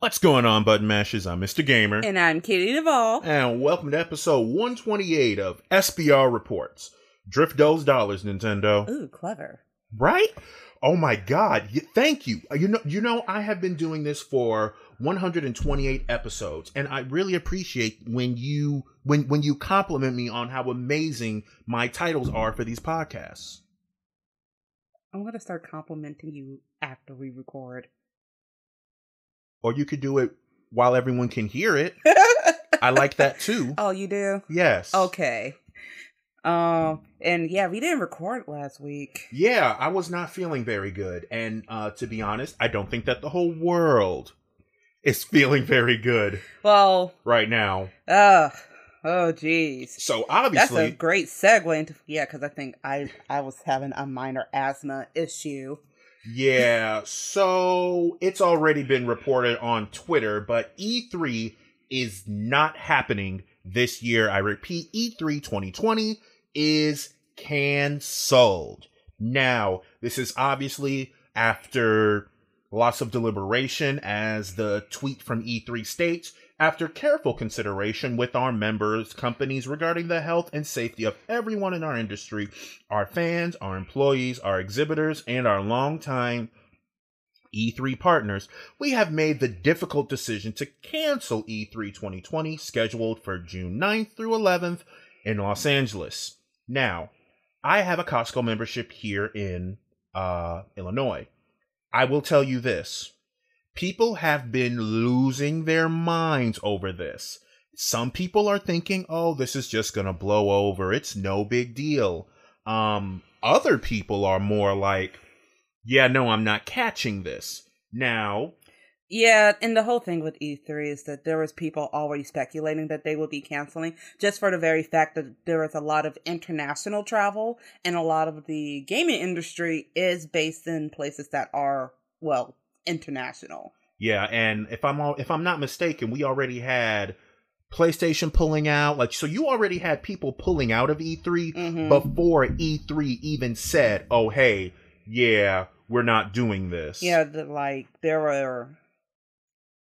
What's going on, Button Mashers? I'm Mr. Gamer. And I'm Katie Duvall. And welcome to episode 128 of SBR Reports. Drift those dollars, Nintendo. Ooh, clever. Right? Oh my god. Thank you. Uh, you know you know I have been doing this for 128 episodes and I really appreciate when you when when you compliment me on how amazing my titles are for these podcasts. I'm going to start complimenting you after we record. Or you could do it while everyone can hear it. I like that too. oh, you do? Yes. Okay. Um, and yeah, we didn't record last week. Yeah, I was not feeling very good. And uh, to be honest, I don't think that the whole world is feeling very good Well, right now. ugh. Oh, jeez. So obviously That's a great segue into yeah, because I think I I was having a minor asthma issue. Yeah, so it's already been reported on Twitter, but E3 is not happening this year. I repeat, E E3 2020 is canceled. Now, this is obviously after lots of deliberation, as the tweet from E3 states, after careful consideration with our members, companies regarding the health and safety of everyone in our industry, our fans, our employees, our exhibitors, and our longtime E3 partners, we have made the difficult decision to cancel E E3 2020, scheduled for June 9th through 11th in Los Angeles. Now, I have a Costco membership here in uh, Illinois. I will tell you this people have been losing their minds over this. Some people are thinking, oh, this is just going to blow over. It's no big deal. Um, other people are more like, yeah, no, I'm not catching this. Now, Yeah, and the whole thing with E3 is that there was people already speculating that they would be canceling just for the very fact that there is a lot of international travel and a lot of the gaming industry is based in places that are well international. yeah, and if I'm all, if I'm not mistaken, we already had PlayStation pulling out. Like, so you already had people pulling out of E3 Mhm. before E3 even said, "Oh, hey, yeah, we're not doing this." Yeah, the, like there were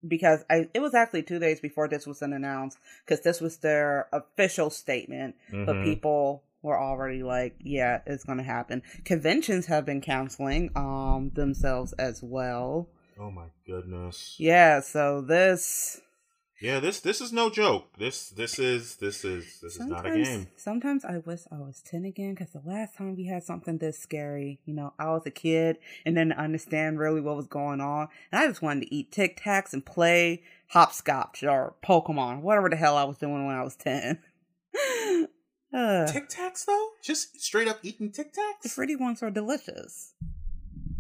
because I it was actually two days before this was announced because this was their official statement, but Mhm. people were already like, yeah, it's going to happen. Conventions have been canceling um themselves as well. Oh my goodness. Yeah, so this Yeah, this this is no joke. This this is this is this is not a game. sometimes I wish I was ten again because the last time we had something this scary, you know, I was a kid and didn't understand really what was going on, and I just wanted to eat Tic Tacs and play hopscotch or Pokemon, whatever the hell I was doing when I was ten. uh, Tic Tacs though? Just straight up eating Tic Tacs. the fruity ones are delicious.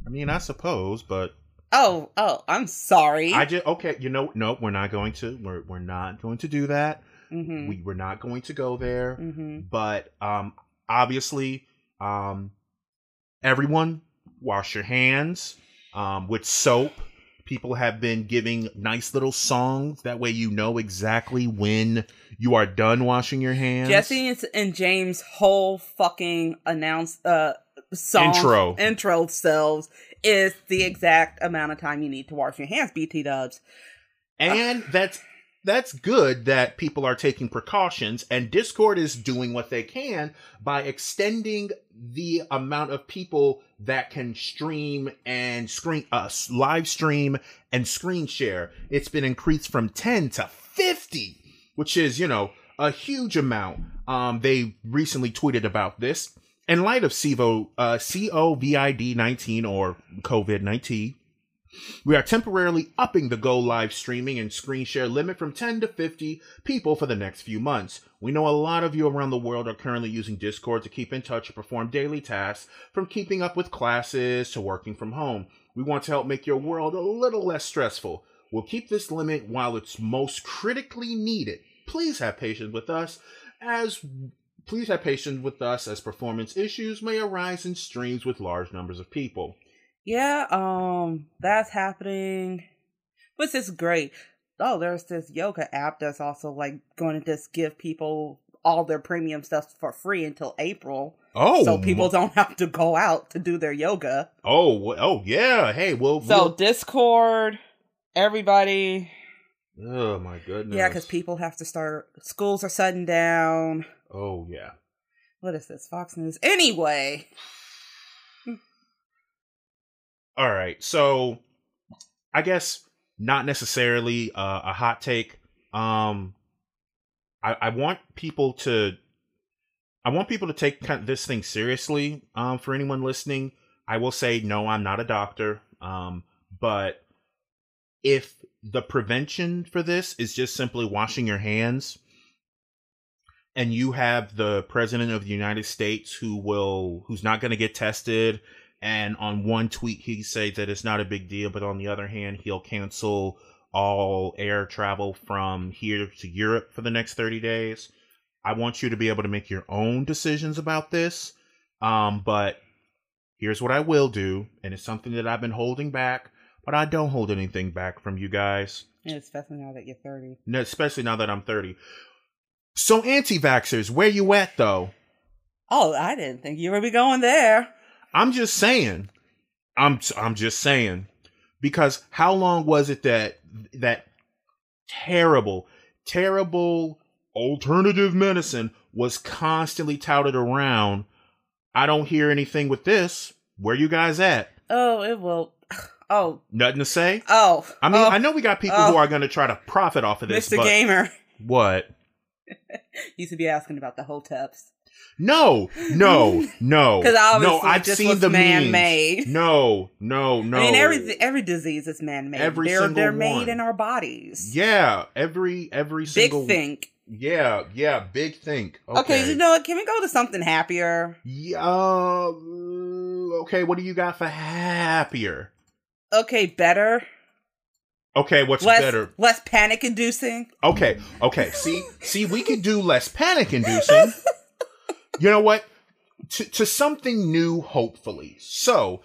I mean, I suppose, but Oh, oh, I'm sorry. I just okay. You know, no, we're not going to. We're we're not going to do that. mm-hmm. We we're not going to go there. mm-hmm. But um, obviously, um, everyone wash your hands um with soap. People have been giving nice little songs. That way, you know exactly when you are done washing your hands. Jesse and- James' whole fucking announce uh song Intro. intro selves is the exact amount of time you need to wash your hands. BT Dubs. and that's that's good that people are taking precautions and discord is doing what they can by extending the amount of people that can stream and screen us live stream and screen share. It's been increased from 10 to 50 which is you know a huge amount. Um they recently tweeted about this. In light of CIVO, uh, COVID-19 or COVID-19, we are temporarily upping the Go live streaming and screen share limit from 10 to 50 people for the next few months. We know a lot of you around the world are currently using Discord to keep in touch and perform daily tasks, from keeping up with classes to working from home. We want to help make your world a little less stressful. We'll keep this limit while it's most critically needed. Please have patience with us as please have patience with us as performance issues may arise in streams with large numbers of people. Yeah, um, that's happening. Which is great. Oh, there's this yoga app that's also like going to just give people all their premium stuff for free until April. Oh, so people don't have to go out to do their yoga. Oh, oh yeah. Hey, well, So we'll- Discord Everybody. Oh my goodness. Yeah, because people have to start. Schools are shutting down. Oh yeah. What is this? Fox News. Anyway. All right. So I guess not necessarily uh, a hot take. Um, I, I want people to, I want people to take this thing seriously. Um, for anyone listening, I will say no, I'm not a doctor. Um, but if the prevention for this is just simply washing your hands, and you have the president of the United States who will, who's not going to get tested and on one tweet, he says that it's not a big deal, but on the other hand, he'll cancel all air travel from here to Europe for the next 30 days. I want you to be able to make your own decisions about this. Um, but here's what I will do, and it's something that I've been holding back, but I don't hold anything back from you guys. And especially now that you're 30. No, especially now that I'm 30. So, anti vaxxers, where you at though? Oh, I didn't think you were be going there. I'm just saying. I'm I'm just saying because how long was it that that terrible terrible alternative medicine was constantly touted around? I don't hear anything with this. Where you guys at? Oh, it will. Oh, nothing to say. Oh, I mean, oh, I know we got people oh. who are going to try to profit off of this. Mr. Gamer what? used to be asking about the hoteps. No, no, no. 'Cause obviously no, I've seen the man-made. memes. No, no, no. I mean, every every disease is man made. Every they're single they're one. made in our bodies. Yeah, every every Big single. think. Yeah, yeah, big think. Okay, Okay. you know what? Can we go to something happier? Yeah. uh, okay, what do you got for happier? Okay, better. Okay, what's less better? less panic inducing. Okay, okay. See, see, we could do less panic inducing. you know what? To, to something new, hopefully. So,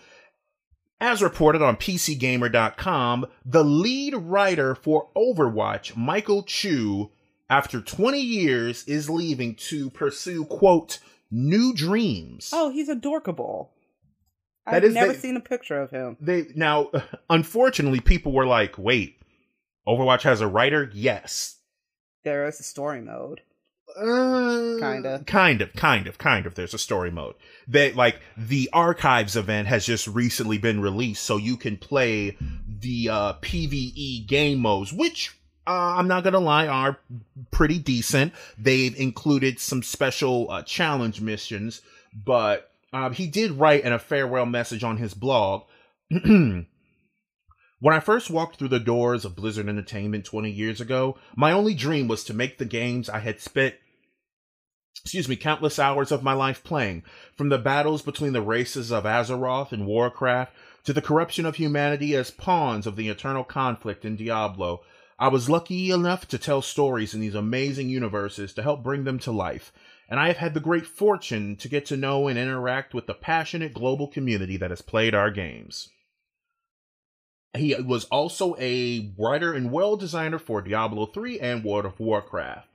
as reported on PCGamer.com, the lead writer for Overwatch, Michael Chu, after 20 years, is leaving to pursue, quote, new dreams. Oh, he's adorkable. That I've never the- seen a picture of him. They now, unfortunately, people were like, wait, Overwatch has a writer? Yes. There is a story mode. Uh, Kinda. kind of, kind of, kind of. There's a story mode. They like the archives event has just recently been released, so you can play the uh, PVE game modes, which uh, I'm not gonna lie are pretty decent. They've included some special uh, challenge missions, but um, he did write in a farewell message on his blog. When I first walked through the doors of Blizzard Entertainment 20 years ago, my only dream was to make the games I had spent excuse me, countless hours of my life playing, from the battles between the races of Azeroth and Warcraft to the corruption of humanity as pawns of the eternal conflict in Diablo. I was lucky enough to tell stories in these amazing universes to help bring them to life, and I have had the great fortune to get to know and interact with the passionate global community that has played our games. He was also a writer and world designer for Diablo 3 and World of Warcraft.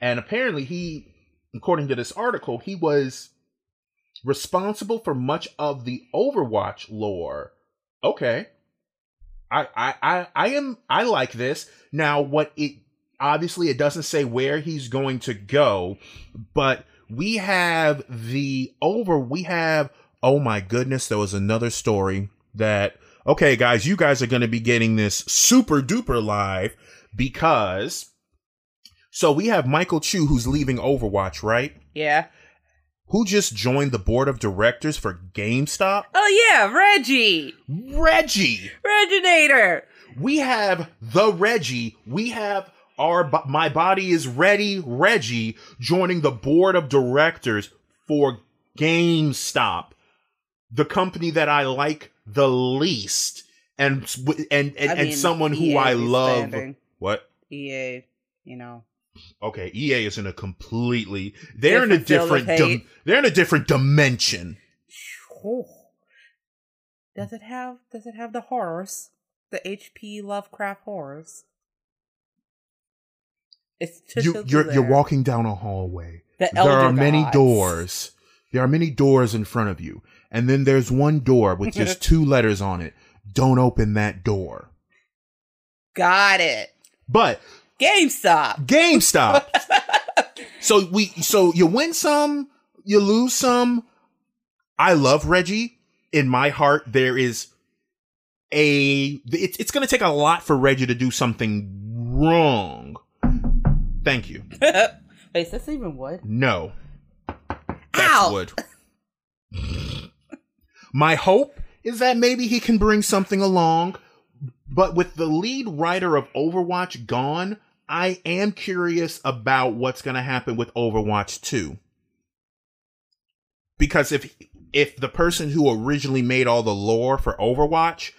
And apparently, he, according to this article, he was responsible for much of the Overwatch lore. Okay. I, I, I, I am, I like this. Now, what it, obviously, it doesn't say where he's going to go, but we have the over, we have, oh my goodness, there was another story that, okay, guys, you guys are going to be getting this super duper live because, so we have Michael Chu who's leaving Overwatch, right? Yeah. Who just joined the board of directors for GameStop? Oh yeah, Reggie. Reggie! Reginator. We have the Reggie. We have our my body is ready Reggie joining the board of directors for GameStop, the company that I like the least, and and and, I and mean, someone who I love. standing. What? EA, you know. Okay, EA is in a completely. They're in a Different dim- they're in a different dimension. Oh. Does it have does it have the horrors? The HP Lovecraft horrors? It's you, just you're you're walking down a hallway. The there are elder many gods. doors. There are many doors in front of you, and then there's one door with just two letters on it. Don't open that door. Got it. But GameStop. GameStop. so we so you win some, you lose some. I love Reggie. In my heart, there is a it's it's gonna take a lot for Reggie to do something wrong. Thank you. Wait, is this even wood? No. Ow! wood. My hope is that maybe he can bring something along, but with the lead writer of Overwatch gone, I am curious about what's going to happen with Overwatch 2. Because if if the person who originally made all the lore for Overwatch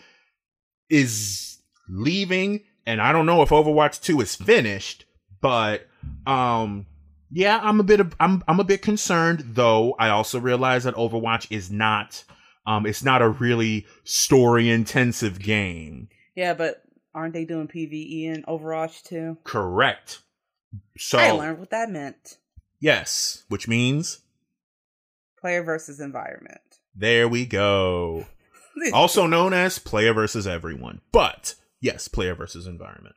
is leaving and I don't know if Overwatch 2 is finished, but um yeah, I'm a bit of, I'm I'm a bit concerned though. I also realize that Overwatch is not um it's not a really story intensive game. Yeah, but aren't they doing PVE in Overwatch too? Correct. So I learned what that meant. yes, which means Player versus environment. there we go. also known as player versus everyone. But yes, player versus environment.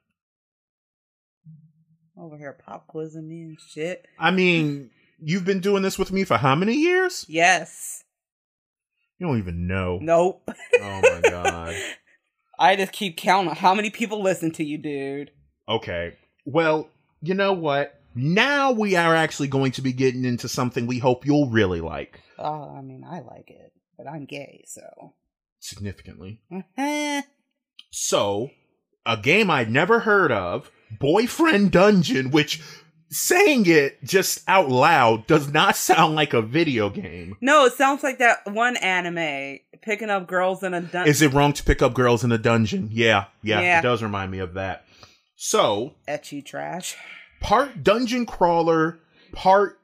Over here pop quizzing me and shit. I mean, you've been doing this with me for how many years? Yes. You don't even know. Nope. Oh my god. I just keep counting how many people listen to you, dude. Okay. Well, you know what? Now we are actually going to be getting into something we hope you'll really like. Oh, I mean, I like it, but I'm gay, so. Significantly. So, a game I'd never heard of, Boyfriend Dungeon, which saying it just out loud does not sound like a video game. no, it sounds like that one anime picking up girls in a dungeon. Is it wrong to pick up girls in a dungeon? Yeah, yeah, Yeah. it does remind me of that. So, Ecchi trash. part dungeon crawler, part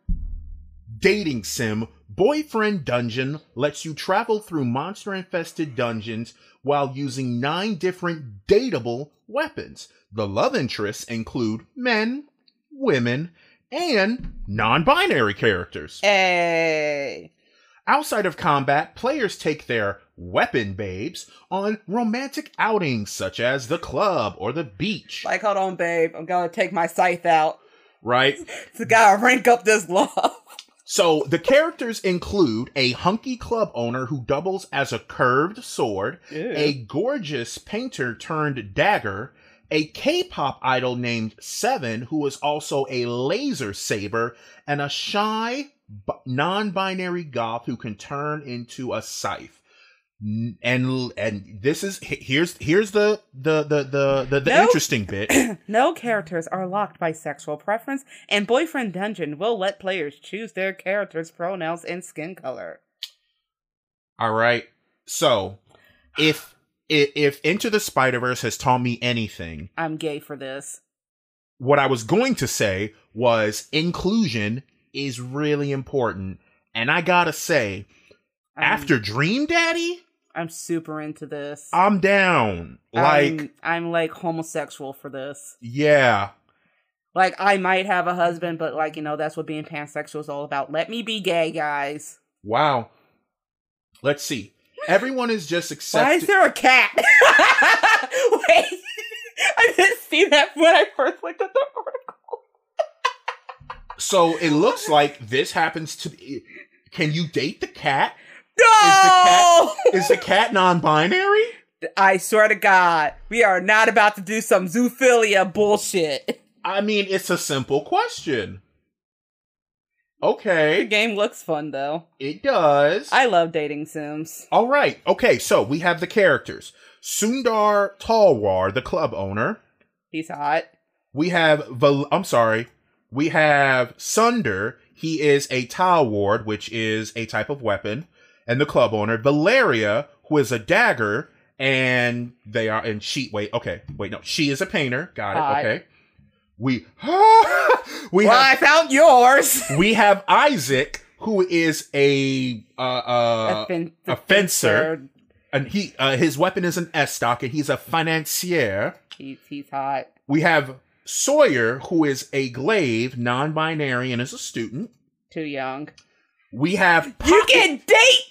dating sim, Boyfriend Dungeon lets you travel through monster infested dungeons while using nine different dateable weapons. The love interests include men, women, and non binary characters. Hey. Outside of combat, players take their weapon babes on romantic outings such as the club or the beach, Like, hold on, babe. I'm gonna take my scythe out. right? So gotta rank up this love. So the characters include a hunky club owner who doubles as a curved sword, a gorgeous painter turned dagger, a K-pop idol named Seven who is also a laser saber, and a shy b- non-binary goth who can turn into a scythe. And and this is here's here's the the the the the, the No. interesting bit. No characters are locked by sexual preference, and Boyfriend Dungeon will let players choose their character's pronouns and skin color. All right. So, if if, if Into the Spider Verse has taught me anything, I'm gay for this. what I was going to say was inclusion is really important, and I gotta say, I'm, after Dream Daddy, I'm super into this. I'm down. Like, I'm, I'm like homosexual for this. yeah, Like I might have a husband, but like you know that's what being pansexual is all about. Let me be gay, guys. wow. Let's see. Everyone is just accepting. Why is there a cat? Wait, I didn't see that when I first looked at the article. so it looks like this happens to. be... Can you date the cat? No, Is the cat non-binary? I swear to God, we are not about to do some zoophilia bullshit. I mean, it's a simple question. Okay. The game looks fun though. it does. I love dating sims. All right. Okay, so we have the characters. Sunder Talwar, the club owner. He's hot. We have Val- I'm sorry. We have Sunder. He is a Talwar, which is a type of weapon, and the club owner. Valeria, who is a dagger, and they are and she wait, okay. Wait, no. She is a painter. Got it. Hot. Okay. We we well, have I found yours. we have Isaac, who is a uh, uh, fen- a fencer. and he uh, his weapon is an estoc, and he's a financier. He's, he's hot. We have Sawyer, who is a glaive, non-binary, and is a student. Too young. We have You can date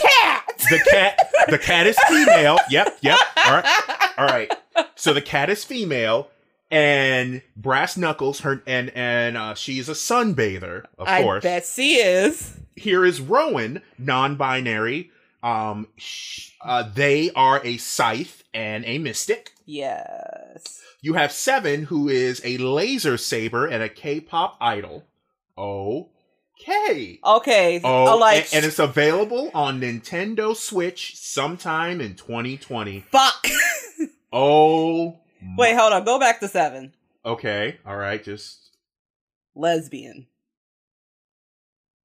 cat. the cat. The cat is female. Yep, yep. All right, all right. so the cat is female, and Brass Knuckles, her and and uh, she's a sunbather, of I course. bet she is. Here is Rowan, non-binary. Um, sh- uh, they are a scythe and a mystic. Yes. You have Seven, who is a laser saber and a K-pop idol. Okay. Okay. Oh, Oh, like and, and it's available on Nintendo Switch sometime in 2020. fuck. Oh, Wait, hold on. Go back to seven. Okay, all right. Just Lesbian.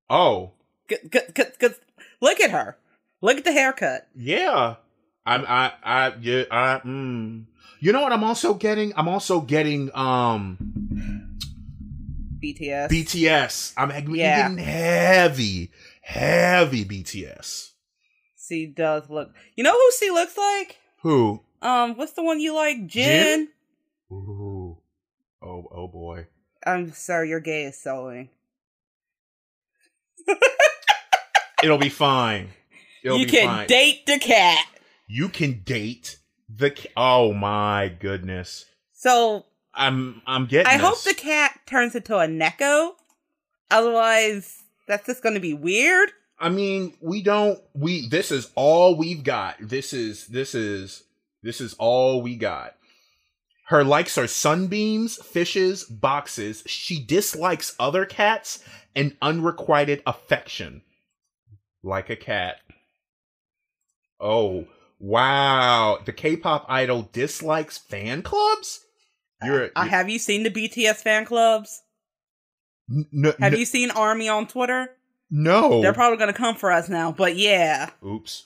oh, Cause, cause, cause, look at her. Look at the haircut. yeah. I'm I I yeah I mm. You know what? I'm also getting. I'm also getting um BTS. BTS. I'm getting Yeah. heavy, heavy BTS. she does look. You know who she looks like? Who? Um, what's the one you like? Jin? Jin. Ooh. Oh oh boy. I'm sorry, your gay is sewing. It'll be fine. It'll you be can fine. date the cat. you can date the. ca- Oh my goodness. So I'm I'm getting. I hope the cat turns into a Neko. Otherwise, that's just going to be weird. I mean, we don't we this is all we've got. This is this is this is all we got. Her likes are sunbeams, fishes, boxes. She dislikes other cats and unrequited affection. Like a cat. Oh, wow. The K-pop idol dislikes fan clubs? You're Uh, have you seen the BTS fan clubs? Have you seen Army on Twitter? No. They're probably going to come for us now, but yeah. Oops.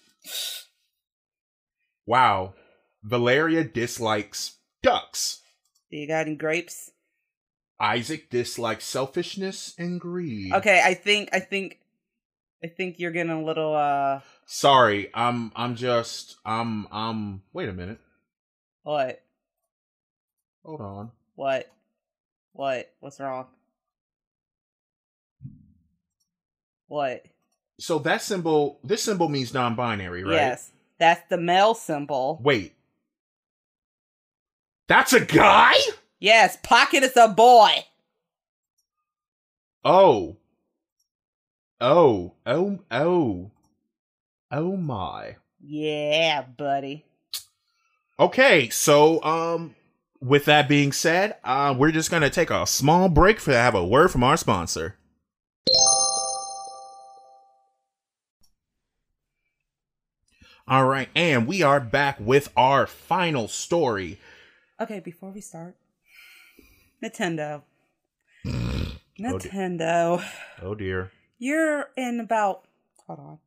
Wow. Valeria dislikes ducks. Do you got any grapes? Isaac dislikes selfishness and greed. Okay, I think, I think, I think you're getting a little, uh, Sorry, I'm I'm just I'm I'm wait a minute. what? Hold on. What? What? What's wrong? What? So that symbol this symbol means non-binary, right? Yes. That's the male symbol. Wait. That's a guy? Yes, Pocket is a boy. Oh. Oh. Oh oh. Oh my. Yeah, buddy. Okay, so um with that being said, uh we're just going to take a small break for to have a word from our sponsor. All right, and we are back with our final story. Okay, before we start, Nintendo. Oh, dear. Nintendo. Oh dear. You're in about. Hold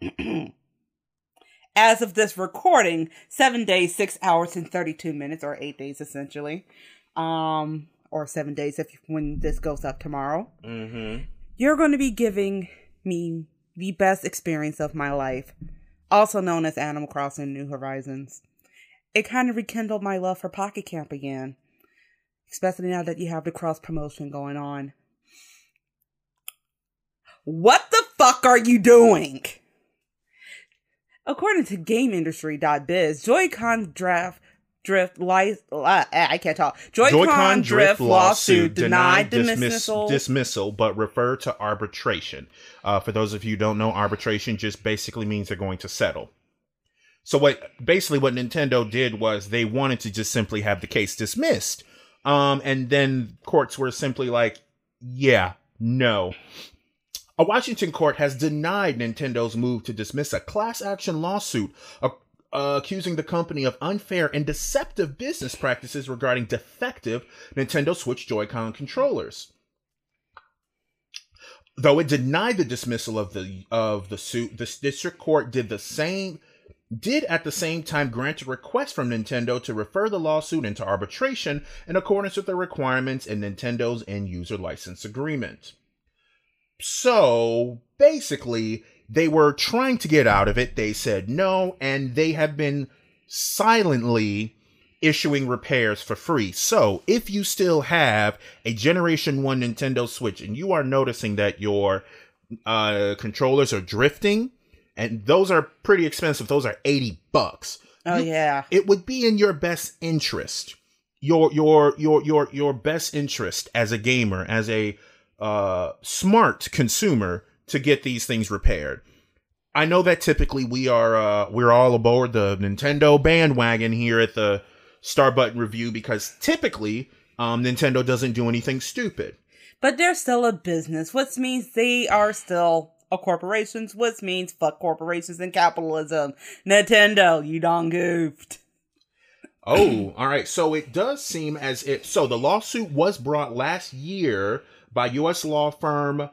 on. As of this recording, seven days, six hours, and 32 minutes, or eight days essentially. Um, or seven days if when this goes up tomorrow. Mhm. You're going to be giving me the best experience of my life, also known as Animal Crossing New Horizons. It kind of rekindled my love for Pocket Camp again, especially now that you have the cross promotion going on. What the fuck are you doing? According to GameIndustry.biz, Joy-Con draft drift li- uh, I can't talk. Joy-Con, Joy-Con drift, lawsuit denied dismiss- dismissal. dismissal, but refer to arbitration. Uh, for those of you who don't know, arbitration just basically means they're going to settle. So what basically what Nintendo did was they wanted to just simply have the case dismissed. Um, and then courts were simply like, yeah, no. A Washington court has denied Nintendo's move to dismiss a class action lawsuit accusing the company of unfair and deceptive business practices regarding defective Nintendo Switch Joy-Con controllers. Though it denied the dismissal of the of the suit, the district court did the same did at the same time grant a request from Nintendo to refer the lawsuit into arbitration in accordance with the requirements in Nintendo's end user license agreement. So basically, they were trying to get out of it. They said no, and they have been silently issuing repairs for free. So if you still have a Generation 1 Nintendo Switch and you are noticing that your uh, controllers are drifting, and those are pretty expensive, those are 80 bucks. Oh You- yeah. it would be in your best interest your your your your your best interest as a gamer as a uh smart consumer to get these things repaired i know that typically we are uh we're all aboard the nintendo bandwagon here at the start button review because typically um nintendo doesn't do anything stupid But they're still a business, which means they are still a corporations, which means fuck corporations and capitalism. Nintendo, you done goofed. Oh, all right. So it does seem as if so the lawsuit was brought last year by U.S. law firm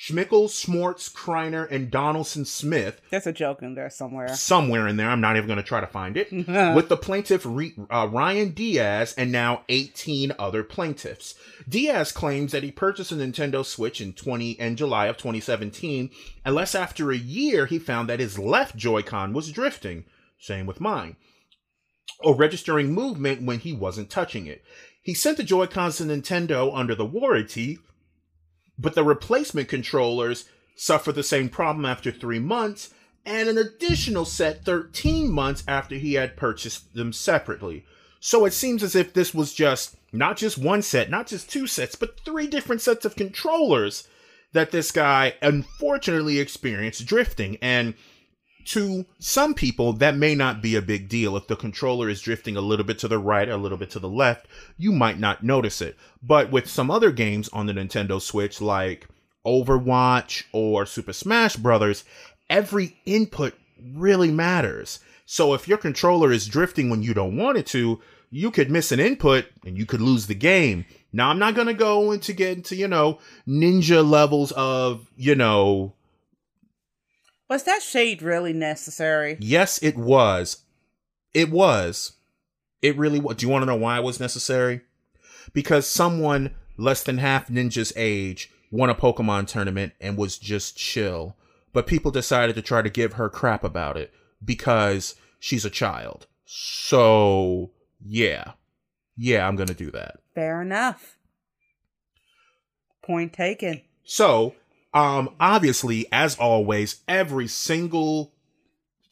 Schmickel, Smorts, Kreiner, and Donaldson Smith. There's a joke in there somewhere. Somewhere in there, I'm not even going to try to find it. with the plaintiff Re- uh, Ryan Diaz and now 18 other plaintiffs. Diaz claims that he purchased a Nintendo Switch in 20 in July of 2017, unless after a year he found that his left Joy-Con was drifting. Same with mine. Or registering movement when he wasn't touching it. He sent the Joy-Cons to Nintendo under the warranty, but the replacement controllers suffered the same problem after three months, and an additional set 13 months after he had purchased them separately. So it seems as if this was just not just one set, not just two sets, but three different sets of controllers that this guy unfortunately experienced drifting. And to some people, that may not be a big deal. If the controller is drifting a little bit to the right, a little bit to the left, you might not notice it. But with some other games on the Nintendo Switch, like Overwatch or Super Smash Brothers, every input really matters. So if your controller is drifting when you don't want it to, you could miss an input and you could lose the game. Now I'm not gonna go into get into, you know, ninja levels of, you know, Was that shade really necessary? Yes, it was. It was. It really was. Do you want to know why it was necessary? Because someone less than half Ninja's age won a Pokemon tournament and was just chill. But people decided to try to give her crap about it because she's a child. So, yeah. Yeah, I'm going to do that. Fair enough. Point taken. So, um, obviously, as always, every single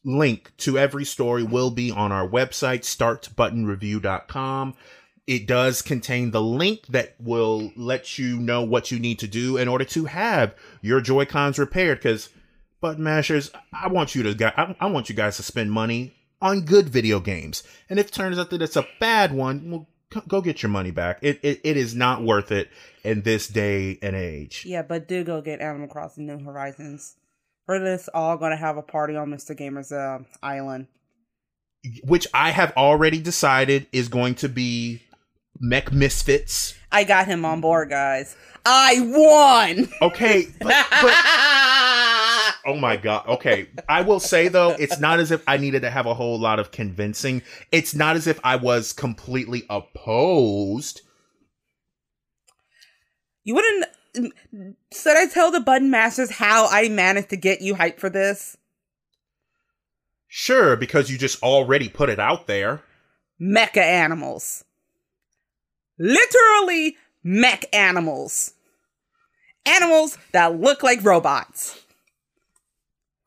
link to every story will be on our website, startbuttonreview.com. It does contain the link that will let you know what you need to do in order to have your Joy Cons repaired. Because, button mashers, I want you to, I, want you guys to spend money on good video games. And if it turns out that it's a bad one, well, go get your money back. It, it it is not worth it in this day and age. Yeah, but do go get Animal Crossing New Horizons. We're just all gonna have a party on Mr. Gamer's uh, island. which I have already decided is going to be Mech Misfits. I got him on board, guys. I won. Okay, but, but oh my god. Okay, I will say though, it's not as if I needed to have a whole lot of convincing. It's not as if I was completely opposed. you wouldn't. Should I tell the button masters how I managed to get you hyped for this? Sure, because you just already put it out there. Mecha animals. Literally mech animals. Animals that look like robots.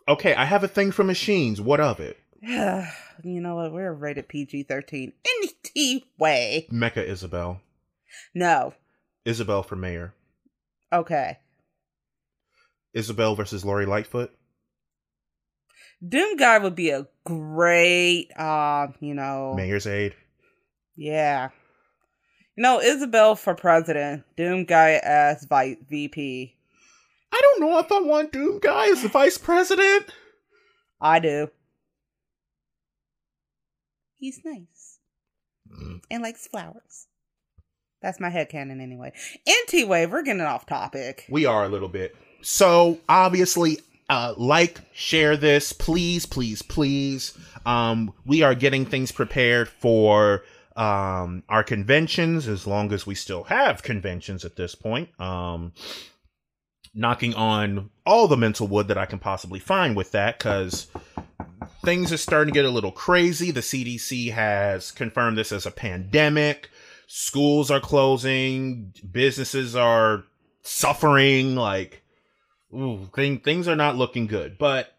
Okay, I have a thing for machines. What of it? you know what? We're rated PG 13. Anyway. Mecha Isabelle. No. Isabelle for mayor. Okay. Isabelle versus Lori Lightfoot. Doom Guy would be a great, uh, you know. Mayor's aide. Yeah. You know, Isabelle for president, Doom Guy as vice VP. I don't know if I want Doom Guy as the vice president. I do. He's nice and likes flowers. That's my headcanon anyway. Anyway, we're getting off topic. We are a little bit. So obviously, uh, like, share this, please, please, please. Um, we are getting things prepared for um our conventions as long as we still have conventions at this point. Um, knocking on all the mental wood that I can possibly find with that because things are starting to get a little crazy. The CDC has confirmed this as a pandemic. Schools are closing. Businesses are suffering. Like, ooh, thing, things are not looking good. But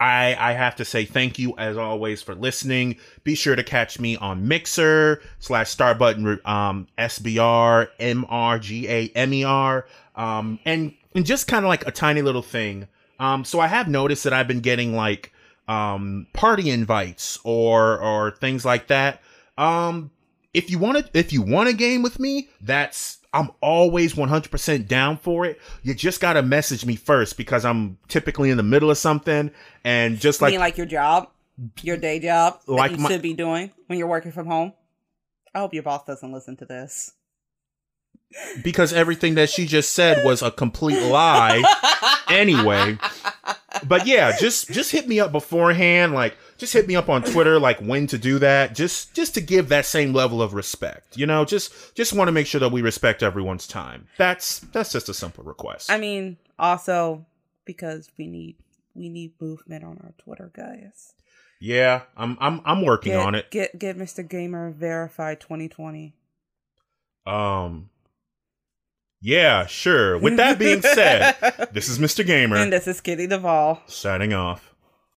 I, I have to say thank you as always for listening. Be sure to catch me on Mixer slash Start Button um, SBR M R G A M E R um, and and just kind of like a tiny little thing. Um, so I have noticed that I've been getting like um, party invites or or things like that. Um, if you want to if you want a game with me, that's I'm always 100% down for it. You just got to message me first because I'm typically in the middle of something and just like mean like your job, your day job Like you my- should be doing when you're working from home. I hope your boss doesn't listen to this. Because everything that she just said was a complete lie anyway. But yeah, just just hit me up beforehand like just hit me up on Twitter like when to do that just just to give that same level of respect. You know, just just want to make sure that we respect everyone's time. That's that's just a simple request. I mean, also because we need we need movement on our Twitter, guys. yeah, I'm I'm I'm working Get, on it. Get get Mr. Gamer verified 2020. Um Yeah, sure. With that being said, this is Mr. Gamer and this is Kitty Duvall. signing off.